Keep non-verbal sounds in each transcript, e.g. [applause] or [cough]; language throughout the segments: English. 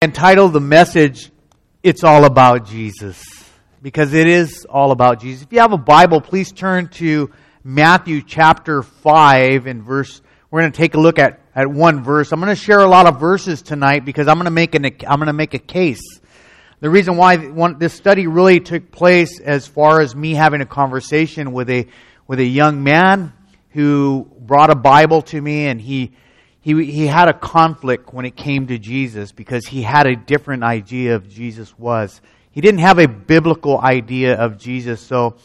entitled the message, It's All About Jesus, because it is all about Jesus. If you have a Bible, please turn to Matthew chapter 5 and verse. We're going to take a look at, at one verse. I'm going to share a lot of verses tonight because I'm going to make, an, I'm going to make a case. The reason why this study really took place as far as me having a conversation with a, with a young man who brought a Bible to me and he he, he had a conflict when it came to Jesus because he had a different idea of Jesus was. He didn't have a biblical idea of Jesus. So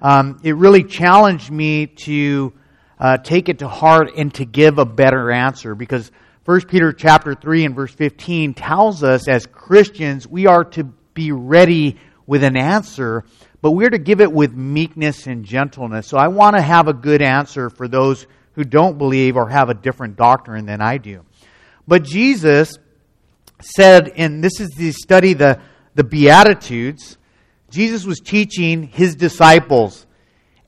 um, it really challenged me to uh, take it to heart and to give a better answer because 1 Peter chapter 3 and verse 15 tells us as Christians we are to be ready with an answer, but we're to give it with meekness and gentleness. So I want to have a good answer for those who don't believe or have a different doctrine than I do. But Jesus said, and this is the study, the, the Beatitudes, Jesus was teaching his disciples.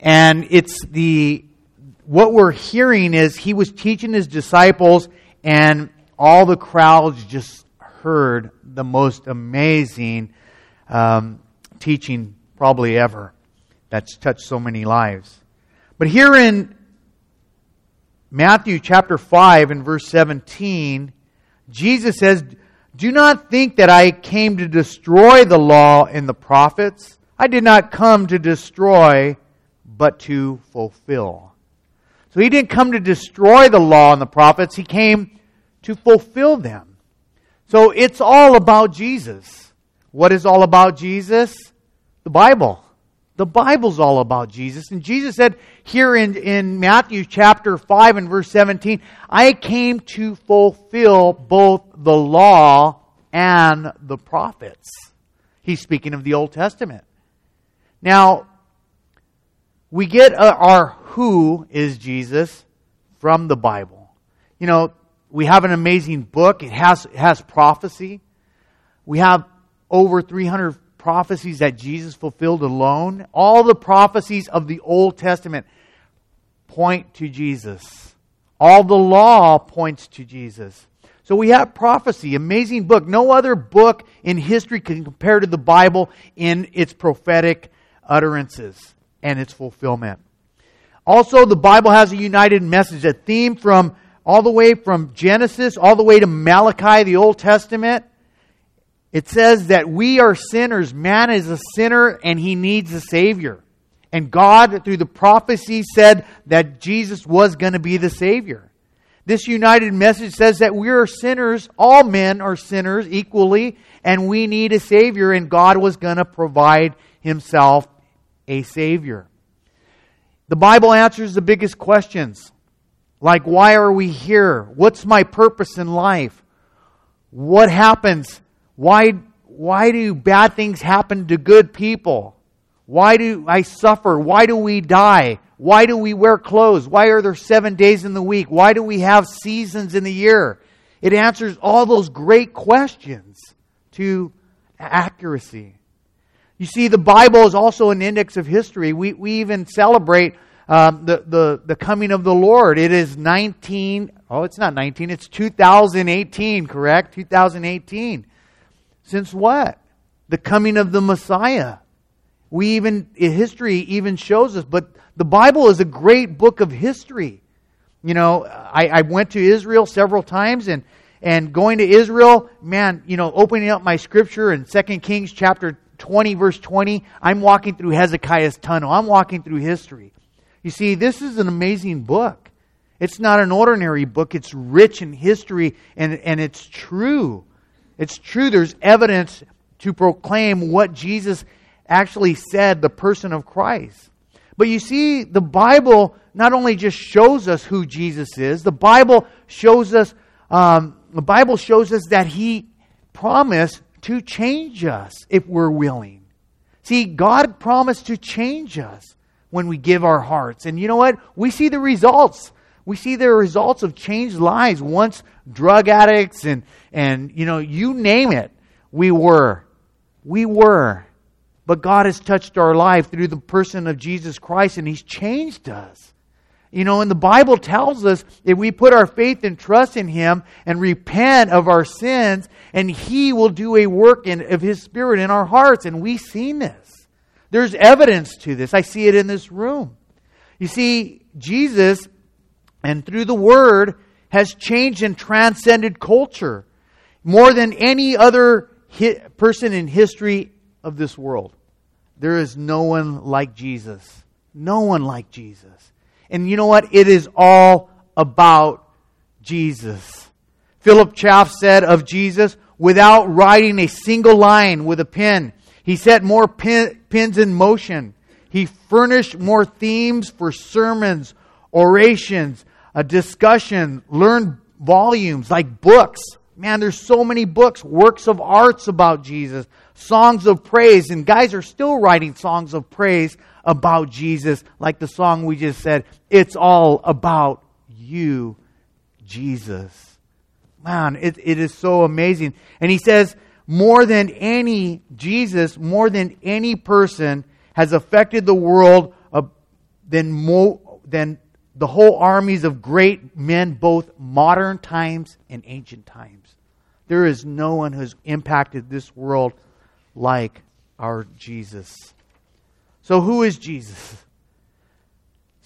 And it's the, what we're hearing is he was teaching his disciples, and all the crowds just heard the most amazing um, teaching probably ever that's touched so many lives. But here in Matthew chapter 5 and verse 17, Jesus says, Do not think that I came to destroy the law and the prophets. I did not come to destroy, but to fulfill. So he didn't come to destroy the law and the prophets, he came to fulfill them. So it's all about Jesus. What is all about Jesus? The Bible. The Bible's all about Jesus. And Jesus said here in, in Matthew chapter 5 and verse 17, I came to fulfill both the law and the prophets. He's speaking of the Old Testament. Now, we get our who is Jesus from the Bible. You know, we have an amazing book. It has, it has prophecy. We have over 300 prophecies that Jesus fulfilled alone, all the prophecies of the Old Testament point to Jesus. All the law points to Jesus. So we have prophecy, amazing book. No other book in history can compare to the Bible in its prophetic utterances and its fulfillment. Also, the Bible has a united message, a theme from all the way from Genesis all the way to Malachi, the Old Testament. It says that we are sinners. Man is a sinner and he needs a Savior. And God, through the prophecy, said that Jesus was going to be the Savior. This united message says that we are sinners. All men are sinners equally, and we need a Savior, and God was going to provide Himself a Savior. The Bible answers the biggest questions like, why are we here? What's my purpose in life? What happens why, why do bad things happen to good people? Why do I suffer? Why do we die? Why do we wear clothes? Why are there seven days in the week? Why do we have seasons in the year? It answers all those great questions to accuracy. You see, the Bible is also an index of history. We, we even celebrate um, the, the, the coming of the Lord. It is 19, oh, it's not 19, it's 2018, correct? 2018. Since what? The coming of the Messiah. We even, history even shows us, but the Bible is a great book of history. You know, I, I went to Israel several times and, and going to Israel, man, you know, opening up my scripture in 2 Kings chapter 20, verse 20, I'm walking through Hezekiah's tunnel. I'm walking through history. You see, this is an amazing book. It's not an ordinary book. It's rich in history and, and it's true. It's true, there's evidence to proclaim what Jesus actually said, the person of Christ. But you see, the Bible not only just shows us who Jesus is, the Bible shows us, um, the Bible shows us that He promised to change us if we're willing. See, God promised to change us when we give our hearts. And you know what? We see the results. We see the results of changed lives. Once drug addicts and, and, you know, you name it, we were. We were. But God has touched our life through the person of Jesus Christ and He's changed us. You know, and the Bible tells us that we put our faith and trust in Him and repent of our sins, and He will do a work in, of His Spirit in our hearts. And we've seen this. There's evidence to this. I see it in this room. You see, Jesus, and through the Word, has changed and transcended culture more than any other person in history of this world. There is no one like Jesus. No one like Jesus. And you know what? It is all about Jesus. Philip Schaff said of Jesus, without writing a single line with a pen, he set more pen, pens in motion. He furnished more themes for sermons, orations, a discussion, learned volumes like books. Man, there's so many books, works of arts about Jesus, songs of praise, and guys are still writing songs of praise about Jesus, like the song we just said. It's all about you, Jesus. Man, it, it is so amazing. And he says, more than any, Jesus, more than any person, has affected the world uh, than, mo- than the whole armies of great men, both modern times and ancient times. There is no one who's impacted this world like our Jesus. So, who is Jesus?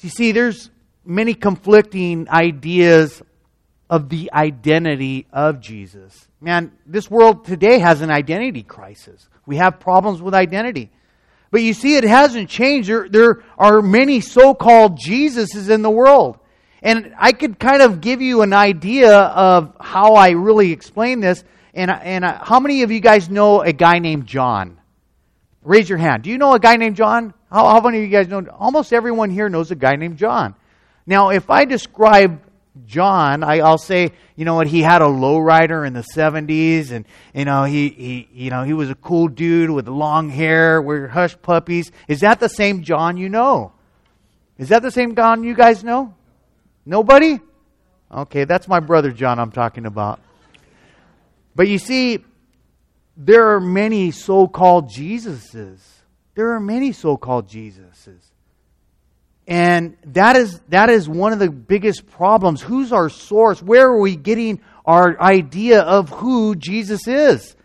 You see, there's many conflicting ideas of the identity of Jesus. Man, this world today has an identity crisis. We have problems with identity. But you see, it hasn't changed. There, there are many so called Jesuses in the world. And I could kind of give you an idea of how I really explain this. And, and how many of you guys know a guy named John? Raise your hand. Do you know a guy named John? How, how many of you guys know? Almost everyone here knows a guy named John. Now, if I describe John, I, will say, you know what, he had a lowrider in the 70s, and, you know, he, he, you know, he was a cool dude with long hair, we're hush puppies. Is that the same John you know? Is that the same John you guys know? Nobody? Okay, that's my brother John I'm talking about. But you see, there are many so called Jesuses. There are many so called Jesuses. And that is, that is one of the biggest problems. Who's our source? Where are we getting our idea of who Jesus is?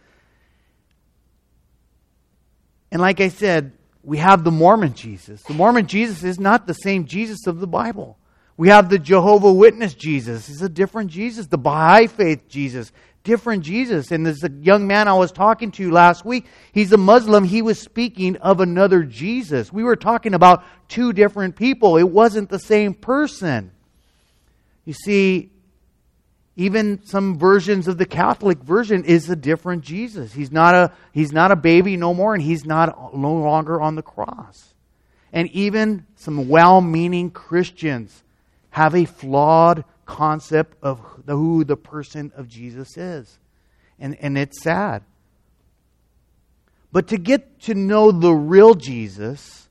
And like I said, we have the Mormon Jesus. The Mormon Jesus is not the same Jesus of the Bible. We have the Jehovah Witness Jesus. He's a different Jesus. The Baha'i Faith Jesus different Jesus. And a young man I was talking to last week. He's a Muslim. He was speaking of another Jesus. We were talking about two different people. It wasn't the same person. You see, even some versions of the Catholic version is a different Jesus. He's not a, he's not a baby no more, and he's not no longer on the cross. And even some well meaning Christians have a flawed concept of who the person of Jesus is. And, and it's sad. But to get to know the real Jesus,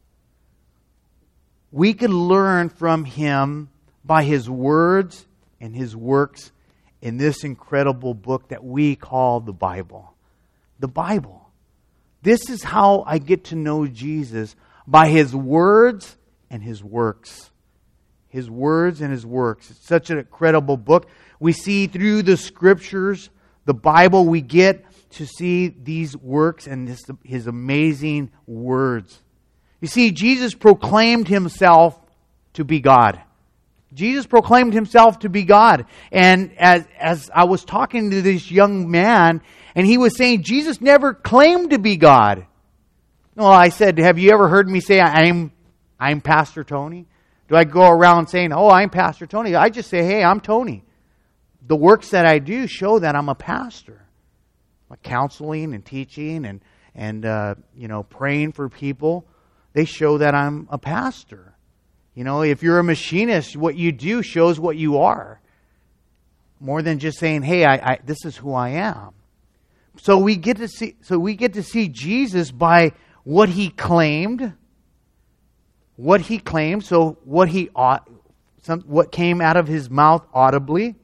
we can learn from him by his words and his works in this incredible book that we call the Bible. The Bible. This is how I get to know Jesus by his words and his works his words and his works. It's such an incredible book. We see through the scriptures, the Bible, we get to see these works and his, his amazing words. You see, Jesus proclaimed himself to be God. Jesus proclaimed himself to be God. And as, as I was talking to this young man, and he was saying, Jesus never claimed to be God. Well, I said, Have you ever heard me say, I'm, I'm Pastor Tony? Do I go around saying, oh, I'm Pastor Tony? I just say, hey, I'm Tony. The works that I do show that I'm a pastor. Like counseling and teaching and, and uh, you know, praying for people, they show that I'm a pastor. You know, if you're a machinist, what you do shows what you are. More than just saying, hey, I, I, this is who I am. So we get to see so we get to see Jesus by what he claimed what he claimed, so what he ought, some, what came out of his mouth audibly.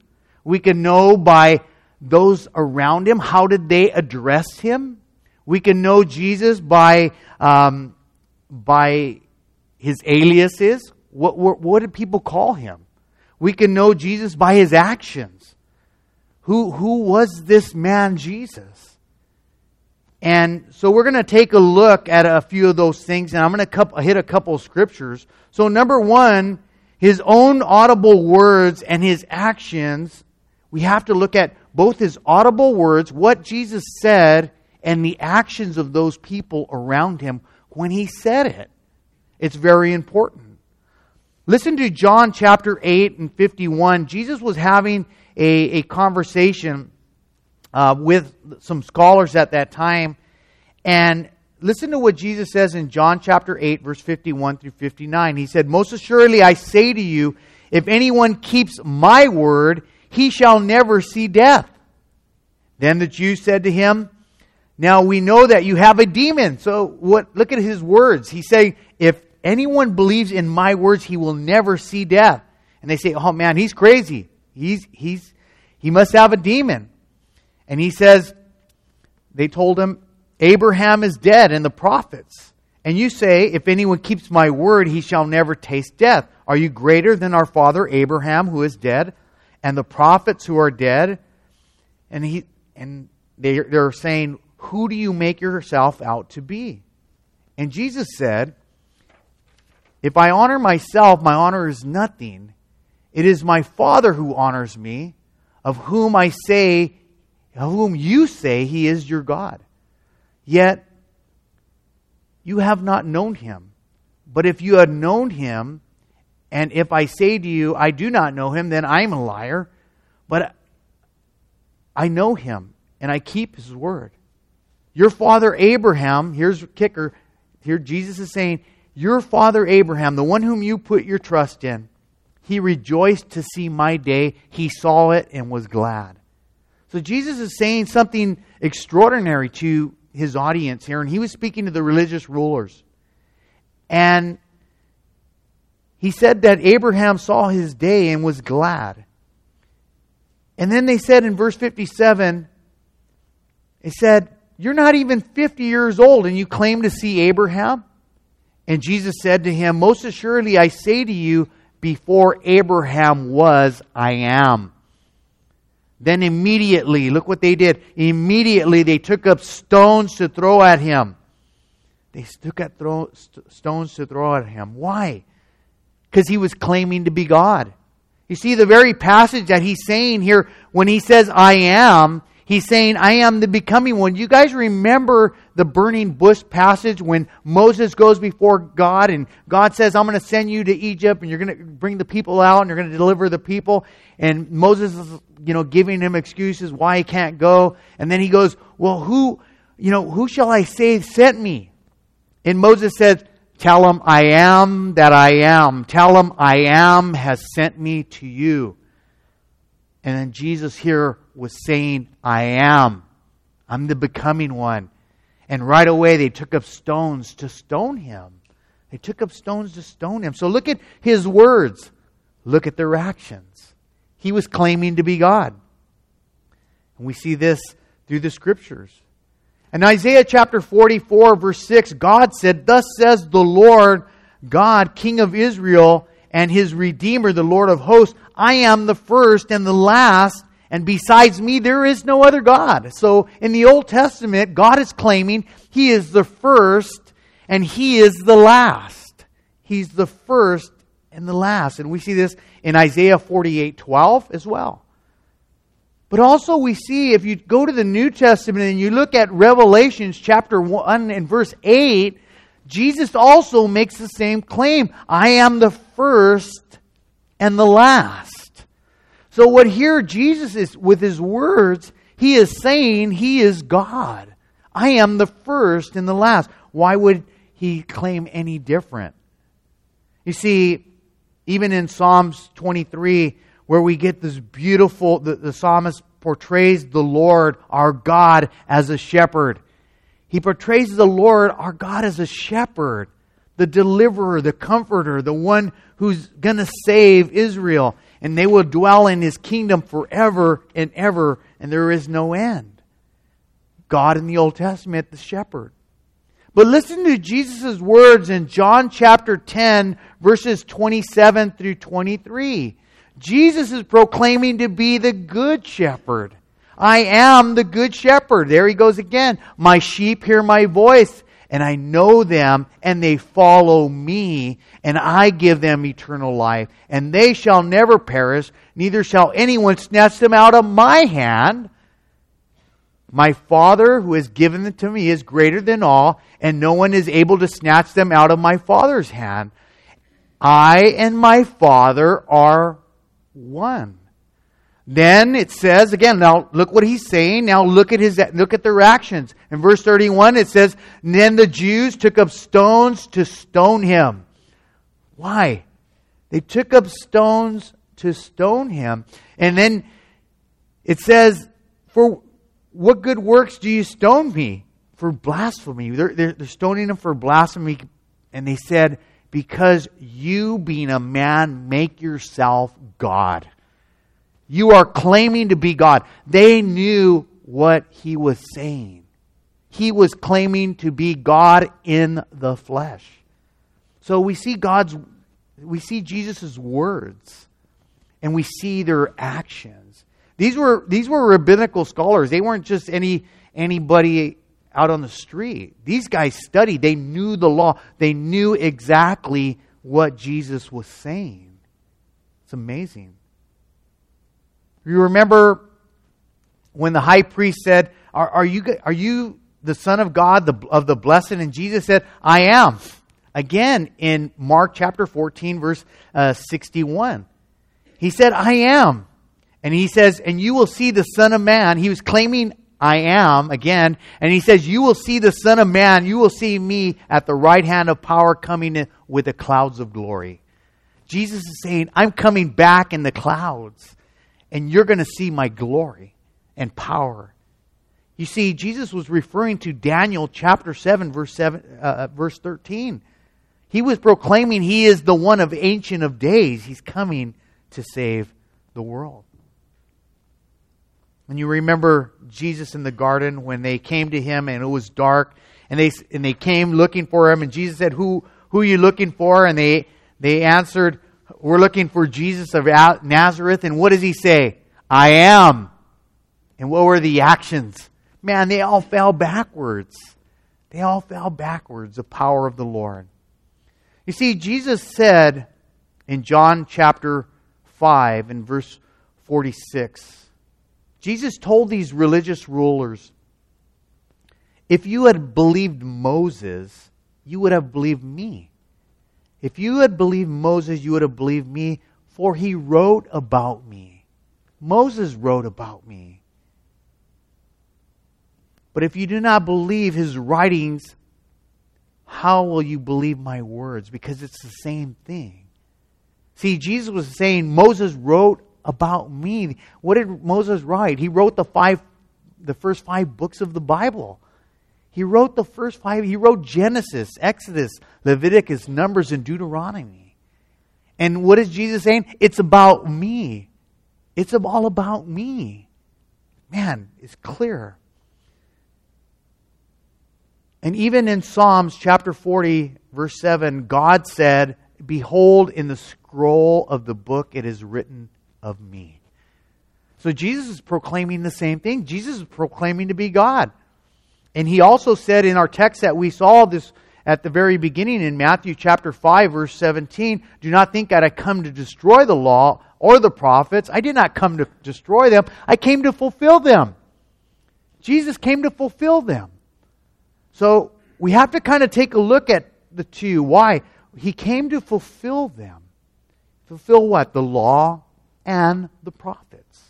We can know by those around him how did they address him. We can know Jesus by um, by his aliases. What, what, what did people call him? We can know Jesus by his actions. Who, who was this man, Jesus? And so we're going to take a look at a few of those things, and I'm going to hit a couple scriptures. So, number one, his own audible words and his actions. We have to look at both his audible words, what Jesus said, and the actions of those people around him when he said it. It's very important. Listen to John chapter 8 and 51. Jesus was having a, a conversation uh, with some scholars at that time. And listen to what Jesus says in John chapter 8, verse 51 through 59. He said, Most assuredly I say to you, if anyone keeps my word, he shall never see death. Then the Jews said to him, Now we know that you have a demon. So what look at his words. He say, if anyone believes in my words, he will never see death. And they say, Oh man, he's crazy. He's he's he must have a demon. And he says, they told him, Abraham is dead and the prophets. And you say, If anyone keeps my word, he shall never taste death. Are you greater than our father Abraham, who is dead, and the prophets who are dead? And he and they, they're saying, Who do you make yourself out to be? And Jesus said, If I honor myself, my honor is nothing. It is my Father who honors me, of whom I say of whom you say he is your God. Yet you have not known him. But if you had known him, and if I say to you, I do not know him, then I am a liar. But I know him, and I keep his word. Your father Abraham, here's kicker. Here Jesus is saying, Your father Abraham, the one whom you put your trust in, he rejoiced to see my day. He saw it and was glad. So Jesus is saying something extraordinary to his audience here, and he was speaking to the religious rulers. And he said that Abraham saw his day and was glad. And then they said in verse 57, they said, You're not even 50 years old, and you claim to see Abraham? And Jesus said to him, Most assuredly I say to you, before Abraham was, I am. Then immediately, look what they did. Immediately they took up stones to throw at him. They took up throw, st- stones to throw at him. Why? Because he was claiming to be God. You see, the very passage that he's saying here, when he says, I am, he's saying, I am the becoming one. You guys remember the burning bush passage when Moses goes before God and God says, I'm going to send you to Egypt and you're going to bring the people out and you're going to deliver the people. And Moses is you know, giving him excuses why he can't go. And then he goes, Well, who, you know, who shall I say sent me? And Moses says, Tell him I am that I am. Tell him I am has sent me to you. And then Jesus here was saying, I am. I'm the becoming one. And right away they took up stones to stone him. They took up stones to stone him. So look at his words. Look at their actions. He was claiming to be God. And we see this through the scriptures. In Isaiah chapter 44, verse 6, God said, Thus says the Lord God, King of Israel, and his Redeemer, the Lord of hosts, I am the first and the last, and besides me there is no other God. So in the Old Testament, God is claiming he is the first and he is the last. He's the first and the last. And we see this in Isaiah 48 12 as well. But also, we see if you go to the New Testament and you look at Revelations chapter 1 and verse 8, Jesus also makes the same claim I am the first and the last. So, what here Jesus is, with his words, he is saying he is God. I am the first and the last. Why would he claim any different? You see, even in Psalms 23, where we get this beautiful, the, the psalmist portrays the Lord, our God, as a shepherd. He portrays the Lord, our God, as a shepherd, the deliverer, the comforter, the one who's going to save Israel. And they will dwell in his kingdom forever and ever, and there is no end. God in the Old Testament, the shepherd. But listen to Jesus' words in John chapter 10, verses 27 through 23. Jesus is proclaiming to be the good shepherd. I am the good shepherd. There he goes again. My sheep hear my voice, and I know them, and they follow me, and I give them eternal life, and they shall never perish, neither shall anyone snatch them out of my hand. My Father, who has given them to me, is greater than all, and no one is able to snatch them out of my Father's hand. I and my Father are one. Then it says again, now look what he's saying. Now look at his look at their actions. In verse 31 it says, "Then the Jews took up stones to stone him." Why? They took up stones to stone him. And then it says, "For what good works do you stone me?" For blasphemy. They're, they're, they're stoning him for blasphemy. And they said, Because you, being a man, make yourself God. You are claiming to be God. They knew what he was saying. He was claiming to be God in the flesh. So we see God's, we see Jesus' words and we see their actions. These were, these were rabbinical scholars. They weren't just any, anybody out on the street. These guys studied. They knew the law. They knew exactly what Jesus was saying. It's amazing. You remember when the high priest said, Are, are, you, are you the Son of God, the, of the Blessed? And Jesus said, I am. Again, in Mark chapter 14, verse uh, 61. He said, I am. And he says, And you will see the Son of Man. He was claiming, I am, again. And he says, You will see the Son of Man. You will see me at the right hand of power coming with the clouds of glory. Jesus is saying, I'm coming back in the clouds and you're going to see my glory and power. You see, Jesus was referring to Daniel chapter 7, verse, 7, uh, uh, verse 13. He was proclaiming he is the one of Ancient of Days. He's coming to save the world. And you remember Jesus in the garden when they came to him and it was dark and they, and they came looking for him and Jesus said, who, who are you looking for? And they, they answered, we're looking for Jesus of Nazareth, and what does he say? I am. And what were the actions? Man, they all fell backwards. They all fell backwards, the power of the Lord. You see, Jesus said in John chapter 5 and verse 46, Jesus told these religious rulers, if you had believed Moses, you would have believed me if you had believed Moses, you would have believed me, for he wrote about me. Moses wrote about me. But if you do not believe his writings, how will you believe my words? Because it's the same thing. See, Jesus was saying, Moses wrote about me. What did Moses write? He wrote the five the first five books of the Bible. He wrote the first five. He wrote Genesis, Exodus, Leviticus, Numbers, and Deuteronomy. And what is Jesus saying? It's about me. It's all about me. Man, it's clear. And even in Psalms chapter 40, verse 7, God said, Behold, in the scroll of the book it is written of me. So Jesus is proclaiming the same thing. Jesus is proclaiming to be God. And he also said in our text that we saw this at the very beginning in Matthew chapter 5 verse 17, do not think that I come to destroy the law or the prophets. I did not come to destroy them. I came to fulfill them. Jesus came to fulfill them. So we have to kind of take a look at the two. Why? He came to fulfill them. Fulfill what? The law and the prophets.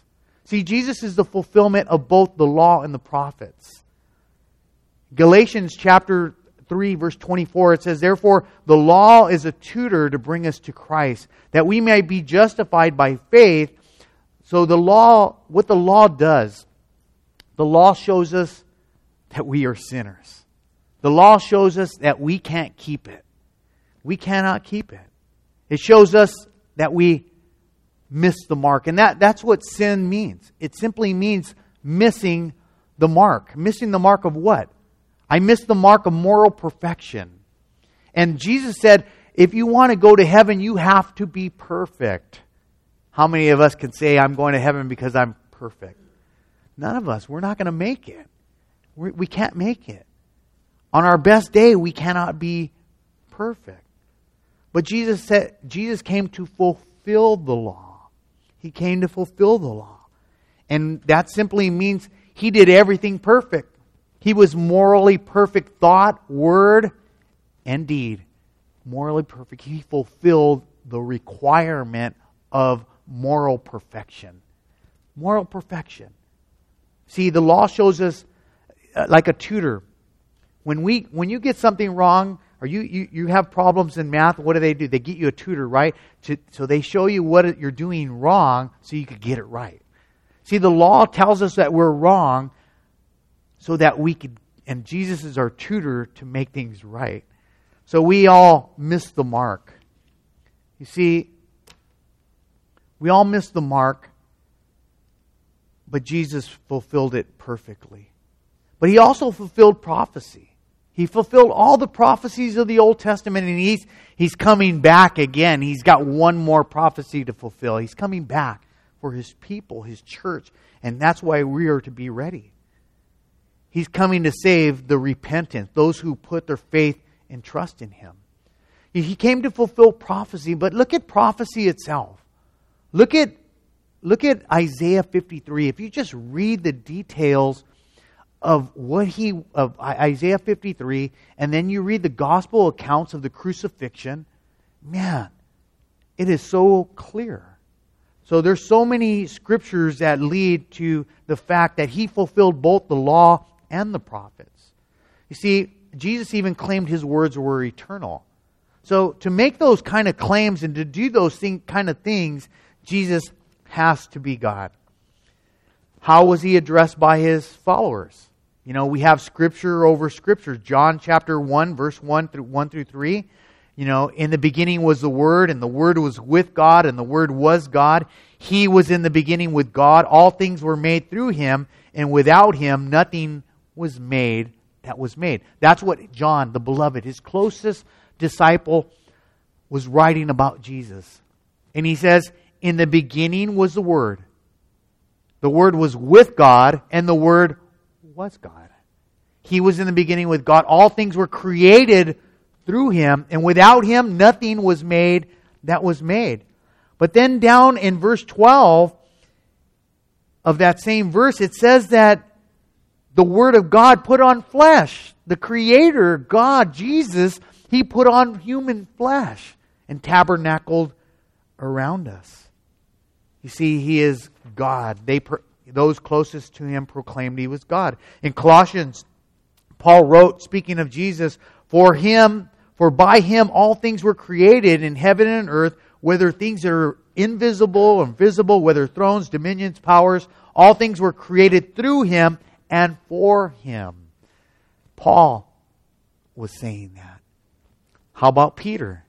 See, Jesus is the fulfillment of both the law and the prophets. Galatians chapter 3, verse 24, it says, Therefore, the law is a tutor to bring us to Christ, that we may be justified by faith. So, the law, what the law does, the law shows us that we are sinners. The law shows us that we can't keep it. We cannot keep it. It shows us that we miss the mark. And that, that's what sin means. It simply means missing the mark. Missing the mark of what? I missed the mark of moral perfection. And Jesus said, if you want to go to heaven, you have to be perfect. How many of us can say, I'm going to heaven because I'm perfect? None of us. We're not going to make it. We're, we can not make it. On our best day, we cannot be perfect. But Jesus said Jesus came to fulfill the law. He came to fulfill the law. And that simply means he did everything perfect. He was morally perfect thought, word, and deed. Morally perfect. He fulfilled the requirement of moral perfection. Moral perfection. See, the law shows us uh, like a tutor. When we when you get something wrong or you, you, you have problems in math, what do they do? They get you a tutor, right? To, so they show you what you're doing wrong so you could get it right. See, the law tells us that we're wrong so that we could, and Jesus is our tutor to make things right. So we all miss the mark. You see, we all miss the mark, but Jesus fulfilled it perfectly. But he also fulfilled prophecy. He fulfilled all the prophecies of the Old Testament, and he's, he's coming back again. He's got one more prophecy to fulfill. He's coming back for his people, his church, and that's why we are to be ready. He's coming to save the repentant, those who put their faith and trust in him. He came to fulfill prophecy, but look at prophecy itself. Look at, look at Isaiah 53. If you just read the details of what he of Isaiah 53 and then you read the gospel accounts of the crucifixion, man, it is so clear. So there's so many scriptures that lead to the fact that he fulfilled both the law and the prophets. You see, Jesus even claimed his words were eternal. So to make those kind of claims and to do those thing, kind of things, Jesus has to be God. How was he addressed by his followers? You know, we have scripture over scripture. John chapter 1, verse 1 through 1 through 3. You know, in the beginning was the Word, and the Word was with God, and the Word was God. He was in the beginning with God. All things were made through him, and without him nothing was made that was made. That's what John, the beloved, his closest disciple, was writing about Jesus. And he says, In the beginning was the Word. The Word was with God, and the Word was God. He was in the beginning with God. All things were created through him, and without him, nothing was made that was made. But then down in verse 12 of that same verse, it says that the Word of God put on flesh. The Creator, God, Jesus, He put on human flesh and tabernacled around us. You see, He is God. They, those closest to Him proclaimed He was God. In Colossians, Paul wrote, speaking of Jesus, For Him, for by Him all things were created in heaven and earth, whether things that are invisible or visible, whether thrones, dominions, powers, all things were created through Him and for him. Paul was saying that. How about Peter?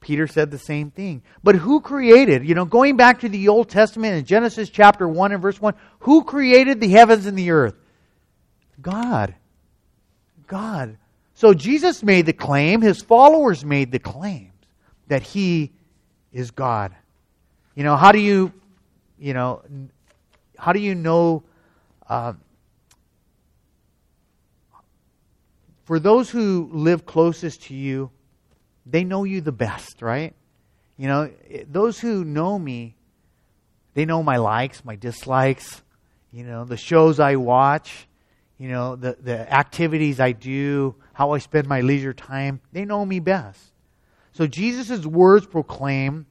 Peter said the same thing. But who created, you know, going back to the Old Testament in Genesis chapter 1 and verse 1, who created the heavens and the earth? God. God. So Jesus made the claim, his followers made the claims that he is God. You know, how do you, you know, how do you know uh, for those who live closest to you, they know you the best, right? You know, those who know me, they know my likes, my dislikes, you know, the shows I watch, you know, the, the activities I do, how I spend my leisure time. They know me best. So Jesus' words proclaim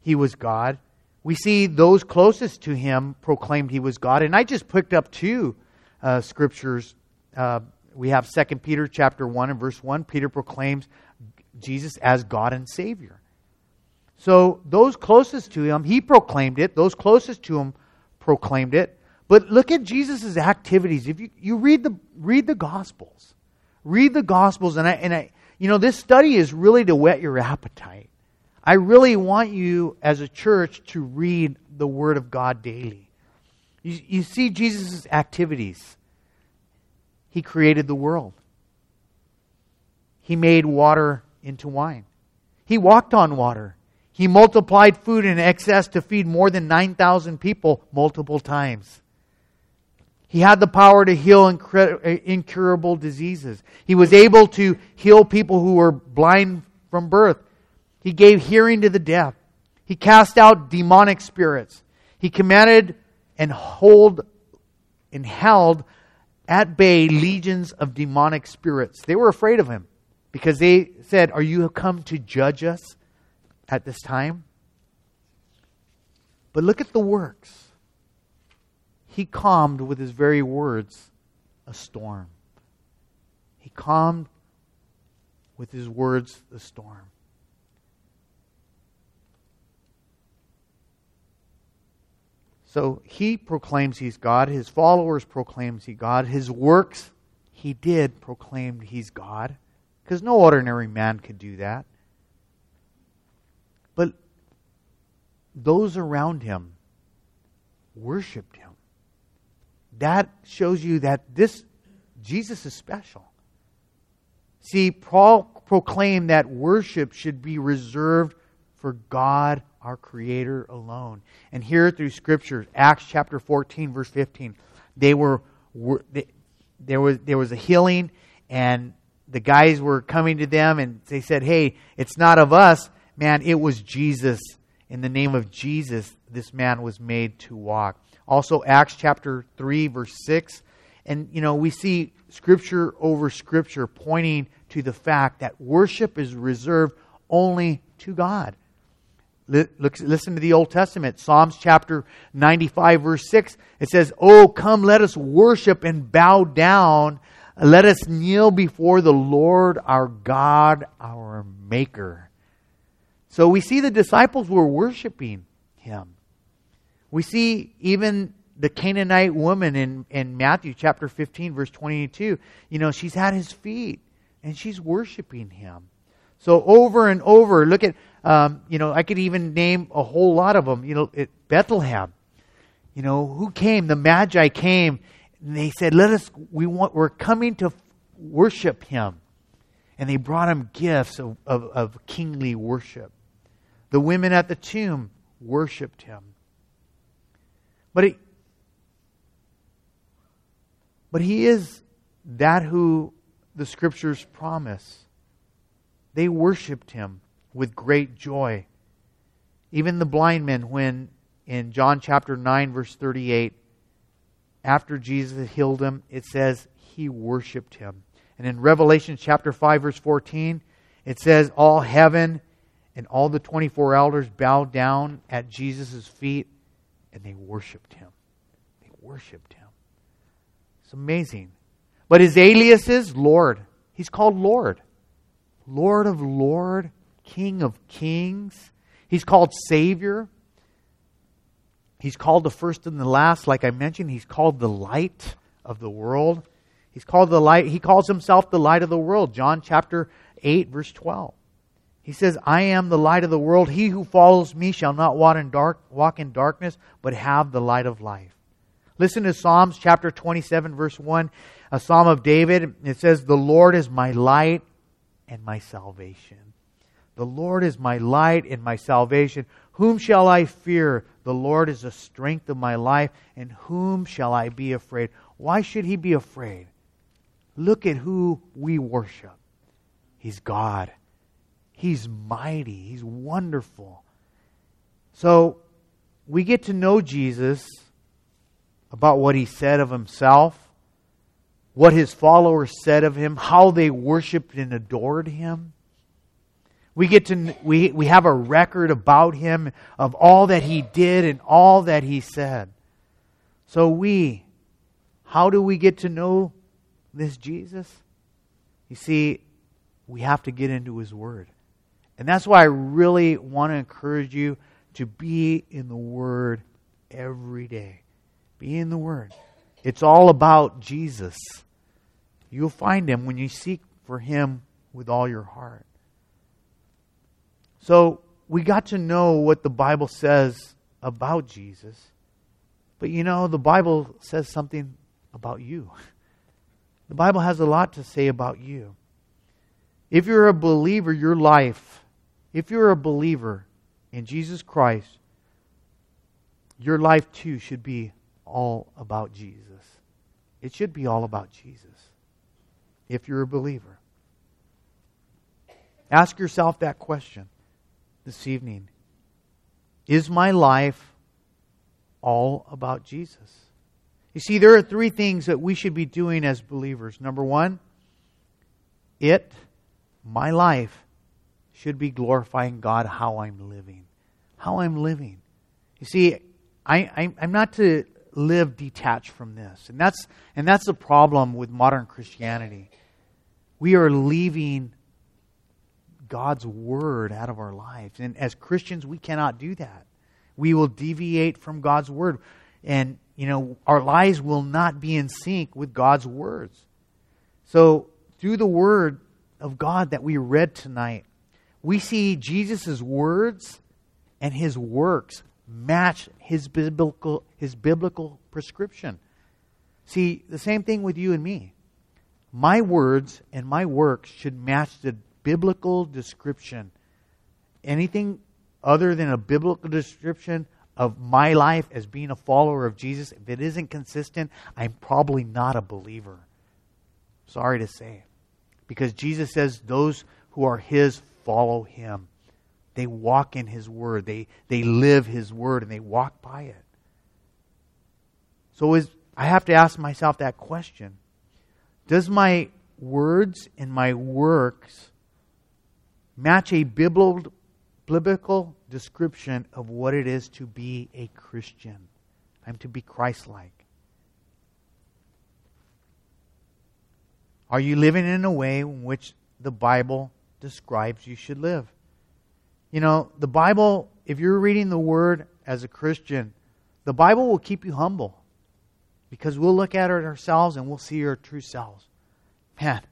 he was God. We see those closest to him proclaimed he was God. And I just picked up two uh, scriptures uh, we have 2 Peter chapter 1 and verse 1. Peter proclaims Jesus as God and Savior. So those closest to him, he proclaimed it. Those closest to him proclaimed it. But look at Jesus' activities. If you, you read the read the Gospels. Read the Gospels, and I and I you know, this study is really to whet your appetite. I really want you as a church to read the Word of God daily. You, you see Jesus' activities. He created the world. He made water into wine. He walked on water. He multiplied food in excess to feed more than 9,000 people multiple times. He had the power to heal incurable diseases. He was able to heal people who were blind from birth. He gave hearing to the deaf. He cast out demonic spirits. He commanded and hold and held at bay legions of demonic spirits. They were afraid of him because they said, Are you come to judge us at this time? But look at the works. He calmed with his very words a storm. He calmed with his words the storm. So he proclaims he's God. His followers proclaims he's God. His works, he did proclaim he's God. Because no ordinary man could do that. But those around him worshiped him. That shows you that this Jesus is special. See, Paul proclaimed that worship should be reserved for God our Creator alone. And here through Scripture, Acts chapter 14, verse 15, they were, were they, there was there was a healing, and the guys were coming to them, and they said, "Hey, it's not of us, man. It was Jesus. In the name of Jesus, this man was made to walk." Also, Acts chapter 3, verse 6. And, you know, we see scripture over scripture pointing to the fact that worship is reserved only to God. Listen to the Old Testament, Psalms chapter 95, verse 6. It says, Oh, come, let us worship and bow down. Let us kneel before the Lord our God, our Maker. So we see the disciples were worshiping him. We see even the Canaanite woman in, in Matthew chapter 15, verse 22. You know, she's at his feet and she's worshiping him. So over and over, look at um, you know, I could even name a whole lot of them. You know, at Bethlehem, you know, who came? The Magi came, and they said, "Let us. We want. We're coming to worship Him." And they brought him gifts of, of, of kingly worship. The women at the tomb worshipped him. But he, but he is that who the scriptures promise. They worshiped him with great joy. Even the blind men, when in John chapter 9, verse 38, after Jesus healed him, it says he worshiped him. And in Revelation chapter 5, verse 14, it says, All heaven and all the 24 elders bowed down at Jesus' feet and they worshiped him. They worshiped him. It's amazing. But his alias is Lord. He's called Lord. Lord of Lord King of Kings. He's called Savior. He's called the first and the last, like I mentioned. He's called the light of the world. He's called the light. He calls himself the light of the world. John chapter 8, verse 12. He says, I am the light of the world. He who follows me shall not walk in, dark, walk in darkness, but have the light of life. Listen to Psalms chapter 27, verse 1, a psalm of David. It says, The Lord is my light and my salvation. The Lord is my light and my salvation. Whom shall I fear? The Lord is the strength of my life, and whom shall I be afraid? Why should he be afraid? Look at who we worship. He's God. He's mighty. He's wonderful. So we get to know Jesus about what he said of himself, what his followers said of him, how they worshiped and adored him. We get to we we have a record about him of all that he did and all that he said. So we how do we get to know this Jesus? You see, we have to get into his word. And that's why I really want to encourage you to be in the word every day. Be in the word. It's all about Jesus. You'll find him when you seek for him with all your heart. So we got to know what the Bible says about Jesus. But you know, the Bible says something about you. [laughs] The Bible has a lot to say about you. If you're a believer, your life, if you're a believer in Jesus Christ, your life too should be all about Jesus. It should be all about Jesus if you're a believer. Ask yourself that question this evening Is my life all about Jesus? You see, there are three things that we should be doing as believers. Number one, it, my life, should be glorifying God how I'm living. How I'm living. You see, I, am not to live detached from this. And that's, and that's the problem with modern Christianity. We are leaving God's word out of our lives. And as Christians, we cannot do that. We will deviate from God's word. And, you know, our lives will not be in sync with God's words. So, through the word of God that we read tonight, we see Jesus' words and his works match his biblical, his biblical prescription. See, the same thing with you and me. My words and my works should match the biblical description. Anything other than a biblical description of my life as being a follower of Jesus, if it isn't consistent, I'm probably not a believer. Sorry to say. Because Jesus says those who are His follow Him. They walk in His Word. They, they live His Word and they walk by it. So is, I have to ask myself that question Does my words and my works match a biblical, description of what it is to be a Christian? I'm to be Christ like. Are you living in a way in which the Bible describes you should live? You know, the Bible, if you're reading the Word as a Christian, the Bible will keep you humble because we'll look at it ourselves and we'll see our true selves. Man,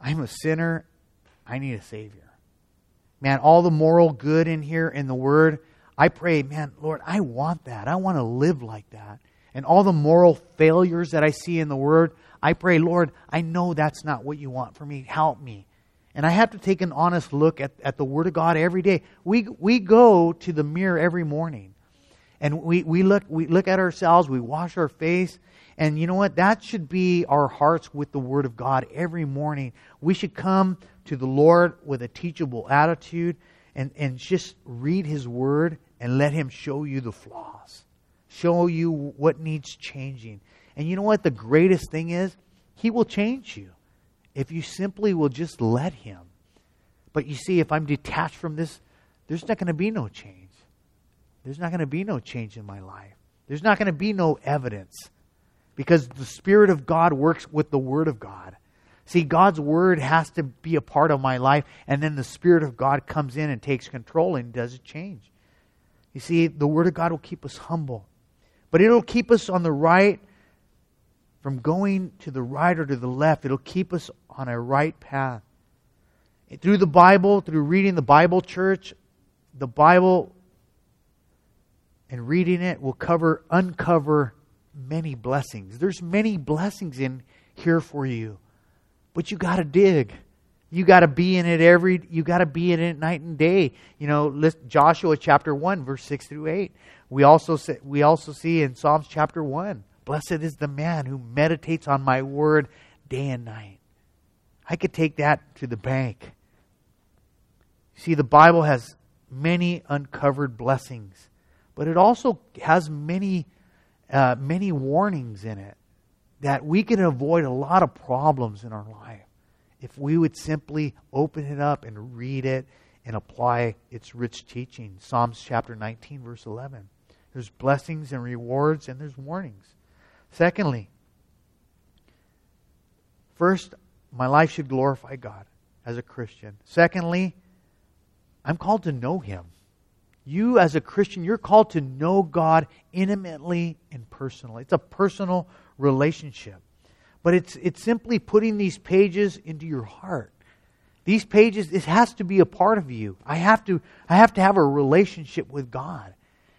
I'm a sinner. I need a Savior. Man, all the moral good in here in the Word, I pray, man, Lord, I want that. I want to live like that. And all the moral failures that I see in the Word, I pray, Lord, I know that's not what you want for me. Help me. And I have to take an honest look at, at the Word of God every day. We, we go to the mirror every morning. And we, we, look, we look at ourselves, we wash our face. And you know what? That should be our hearts with the Word of God every morning. We should come to the Lord with a teachable attitude and, and just read His Word and let Him show you the flaws, show you what needs changing. And you know what? The greatest thing is, He will change you if you simply will just let Him. But you see, if I'm detached from this, there's not going to be no change. There's not going to be no change in my life. There's not going to be no evidence because the Spirit of God works with the Word of God. See, God's Word has to be a part of my life, and then the Spirit of God comes in and takes control and does a change. You see, the Word of God will keep us humble, but it'll keep us on the right from going to the right or to the left. It'll keep us on a right path. Through the Bible, through reading the Bible church, the Bible and reading it will cover uncover many blessings. There's many blessings in here for you. But you got to dig. You got to be in it every you got to be in it night and day. You know, list Joshua chapter 1 verse 6 through 8. We also see, we also see in Psalms chapter 1 Blessed is the man who meditates on my word day and night. I could take that to the bank. See, the Bible has many uncovered blessings, but it also has many, uh, many warnings in it that we can avoid a lot of problems in our life if we would simply open it up and read it and apply its rich teaching. Psalms chapter 19, verse 11. There's blessings and rewards, and there's warnings. Secondly, first, my life should glorify God as a Christian. Secondly, I'm called to know Him. You, as a Christian, you're called to know God intimately and personally. It's a personal relationship. But it's, it's simply putting these pages into your heart. These pages, it has to be a part of you. I have to, I have to have a relationship with God.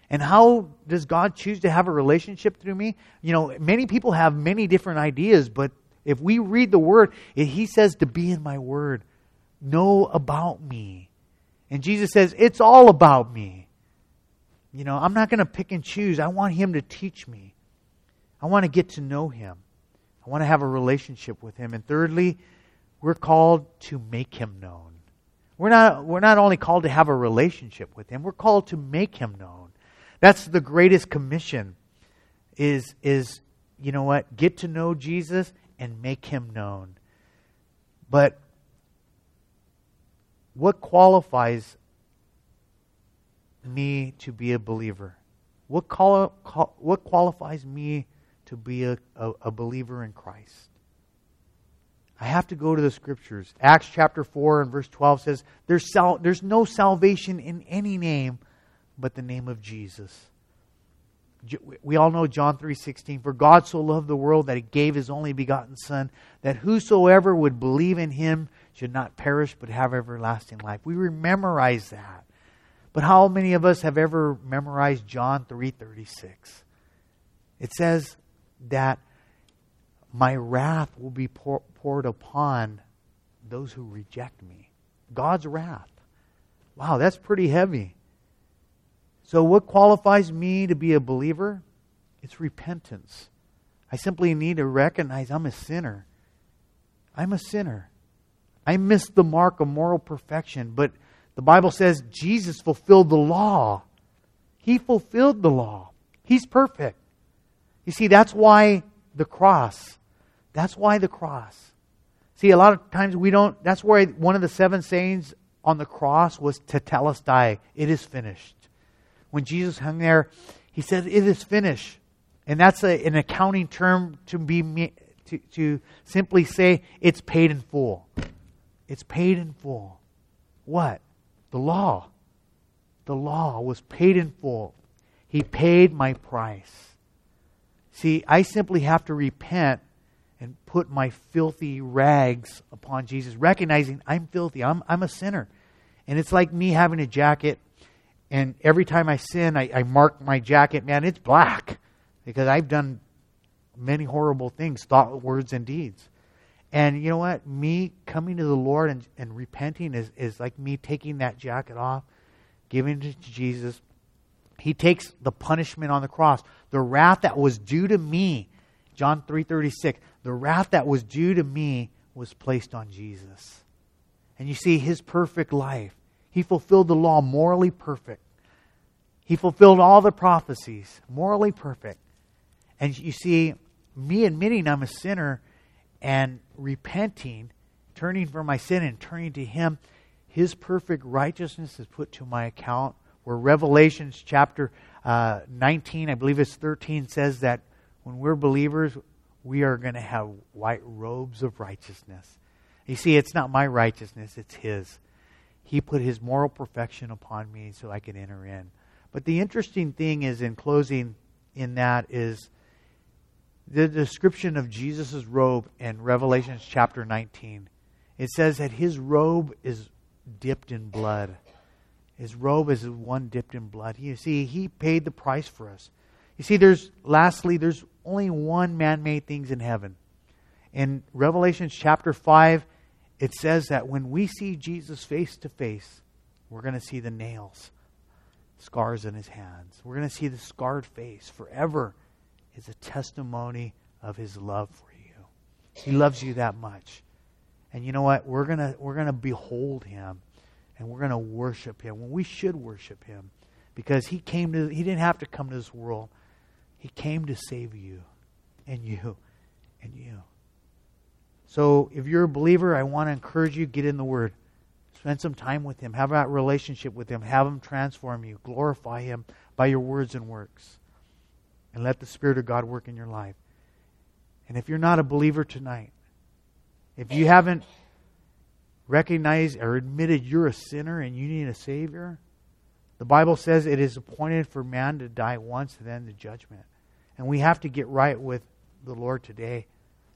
And how does God choose to have a relationship through me? You know, many people have many different ideas, but If we read the Word, He says to be in my Word. Know about me. And Jesus says, it's all about me. You know, I'm not going to pick and choose. I want Him to teach me. I want to get to know Him. I want to have a relationship with Him. And thirdly, we're called to make Him known. We're not, we're not only called to have a relationship with Him, we're called to make Him known. That's the greatest commission is, is you know what? Get to know Jesus and make Him known. But what qualifies me to be a believer? What, quali- what qualifies me to be a, a, a believer in Christ? I have to go to the scriptures. Acts chapter 4 and verse 12 says, There's, sal- there's no salvation in any name but the name of Jesus. We all know John 3:16 for God so loved the world that he gave his only begotten son that whosoever would believe in him should not perish but have everlasting life. We memorize that. But how many of us have ever memorized John 3:36? It says that my wrath will be pour, poured upon those who reject me. God's wrath. Wow, that's pretty heavy. So, what qualifies me to be a believer? It's repentance. I simply need to recognize I'm a sinner. I'm a sinner. I missed the mark of moral perfection, but the Bible says Jesus fulfilled the law. He fulfilled the law. He's perfect. You see, that's why the cross. That's why the cross. See, a lot of times we don't, that's why one of the seven sayings on the cross was tetelestai. It is finished. When Jesus hung there, he said, It is finished. And that's a, an accounting term to be to, to simply say it's paid in full. It's paid in full. What? The law. The law was paid in full. He paid my price. See, I simply have to repent and put my filthy rags upon Jesus, recognizing I'm filthy. I'm, I'm a sinner. And it's like me having a jacket, and every time I sin, I, I mark my jacket. Man, it's black because I've done many horrible things, thought, words, and deeds. And you know what? Me coming to the Lord and, and repenting is, is like me taking that jacket off, giving it to Jesus, he takes the punishment on the cross. The wrath that was due to me, John 3:36, the wrath that was due to me was placed on Jesus. And you see his perfect life. He fulfilled the law morally perfect. He fulfilled all the prophecies, morally perfect. And you see, me admitting I'm a sinner and repenting, turning from my sin and turning to Him, His perfect righteousness is put to my account where Revelations chapter uh, 19, I believe it's 13, says that when we're believers, we are going to have white robes of righteousness. You see, it's not my righteousness, it's His. He put His moral perfection upon me so I could enter in. But the interesting thing is, in closing, in that is the description of Jesus' robe in Revelations chapter 19. It says that his robe is dipped in blood. His robe is one dipped in blood. You see, he paid the price for us. You see, there's lastly, there's only one man-made things in heaven. In Revelation chapter 5, it says that when we see Jesus face to face, we're going to see the nails, scars in his hands. We're going to see the scarred face forever is a testimony of his love for you. He loves you that much. And you know what? We're going we're going to behold him and we're going to worship him. When we should worship him because he came to he didn't have to come to this world. He came to save you and you and you. So if you're a believer i want to encourage you get in the word. Spend some time with him. Have that relationship with him. Have him transform you. Glorify him by your words and works and let the spirit of god work in your life and if you're not a believer tonight if you haven't recognized or admitted you're a sinner and you need a Savior, the Bible says it is appointed for man to die once and then the judgment. And we have to get right with the Lord today.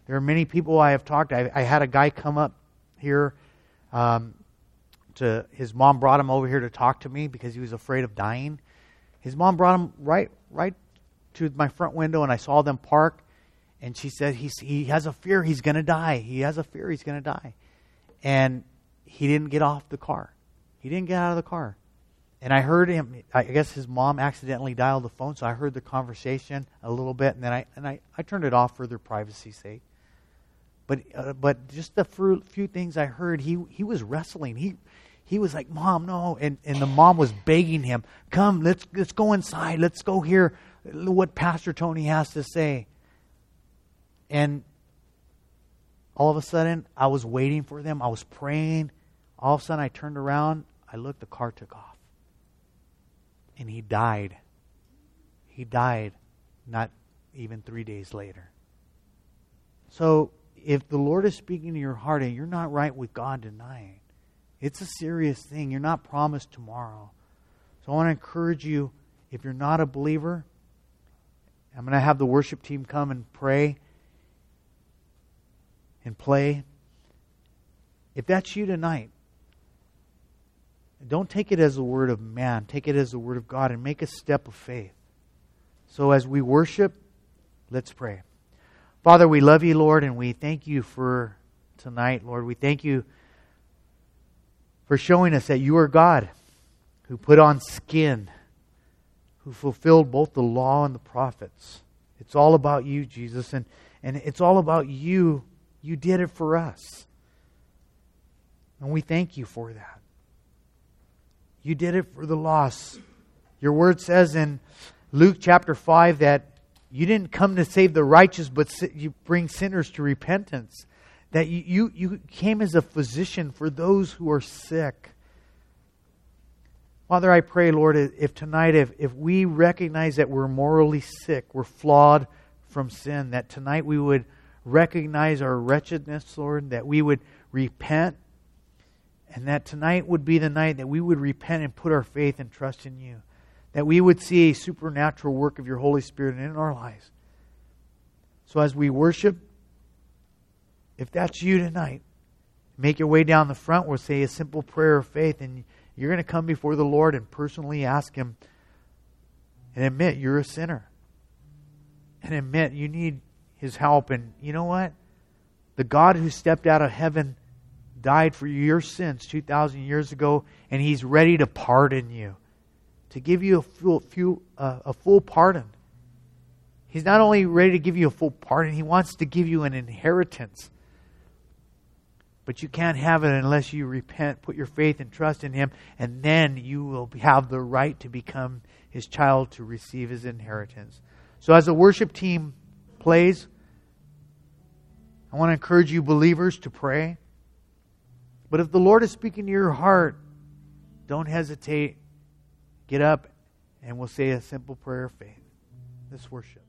There are many people I have talked. I, I had a guy come up here. Um, to his mom brought him over here to talk to me because he was afraid of dying. His mom brought him right right to my front window, and I saw them park. And she said he's, he has a fear he's going to die. He has a fear he's going to die. And he didn't get off the car. He didn't get out of the car. And I heard him, I guess his mom accidentally dialed the phone, so I heard the conversation a little bit, and then I, and I, I turned it off for their privacy's sake. But, uh, but just the few things I heard, he, he was wrestling. He, he was like, Mom, no. And, and the mom was begging him, Come, let's, let's go inside. Let's go hear what Pastor Tony has to say. And all of a sudden, I was waiting for them. I was praying. All of a sudden, I turned around. I looked, the car took off and he died. He died not even three days later. So, if the Lord is speaking to your heart and you're not right with God tonight, it's a serious thing. You're not promised tomorrow. So, I want to encourage you if you're not a believer, I'm going to have the worship team come and pray and play. If that's you tonight, don't take it as a word of man. Take it as a word of God and make a step of faith. So as we worship, let's pray. Father, we love you, Lord, and we thank you for tonight, Lord. We thank you for showing us that you are God who put on skin, who fulfilled both the law and the prophets. It's all about you, Jesus, and, and it's all about you. You did it for us. And we thank you for that. You did it for the lost. Your word says in Luke chapter 5 that you didn't come to save the righteous, but you bring sinners to repentance. That you, you, you came as a physician for those who are sick. Father, I pray, Lord, if tonight, if, if we recognize that we're morally sick, we're flawed from sin, that tonight we would recognize our wretchedness, Lord, that we would repent and that tonight would be the night that we would repent and put our faith and trust in you. That we would see a supernatural work of your Holy Spirit in our lives. So as we worship, if that's you tonight, make your way down the front. We'll say a simple prayer of faith, and you're going to come before the Lord and personally ask Him and admit you're a sinner. And admit you need His help. And you know what? The God who stepped out of heaven died for your sins 2,000 years ago, and He's ready to pardon you, to give you a full, uh, a full pardon. He's not only ready to give you a full pardon, He wants to give you an inheritance. But you can't have it unless you repent, put your faith and trust in Him, and then you will have the right to become His child to receive His inheritance. So, as the worship team plays, I want to encourage you, believers, to pray. But if the Lord is speaking to your heart, don't hesitate. Get up and we'll say a simple prayer of faith. Let's worship.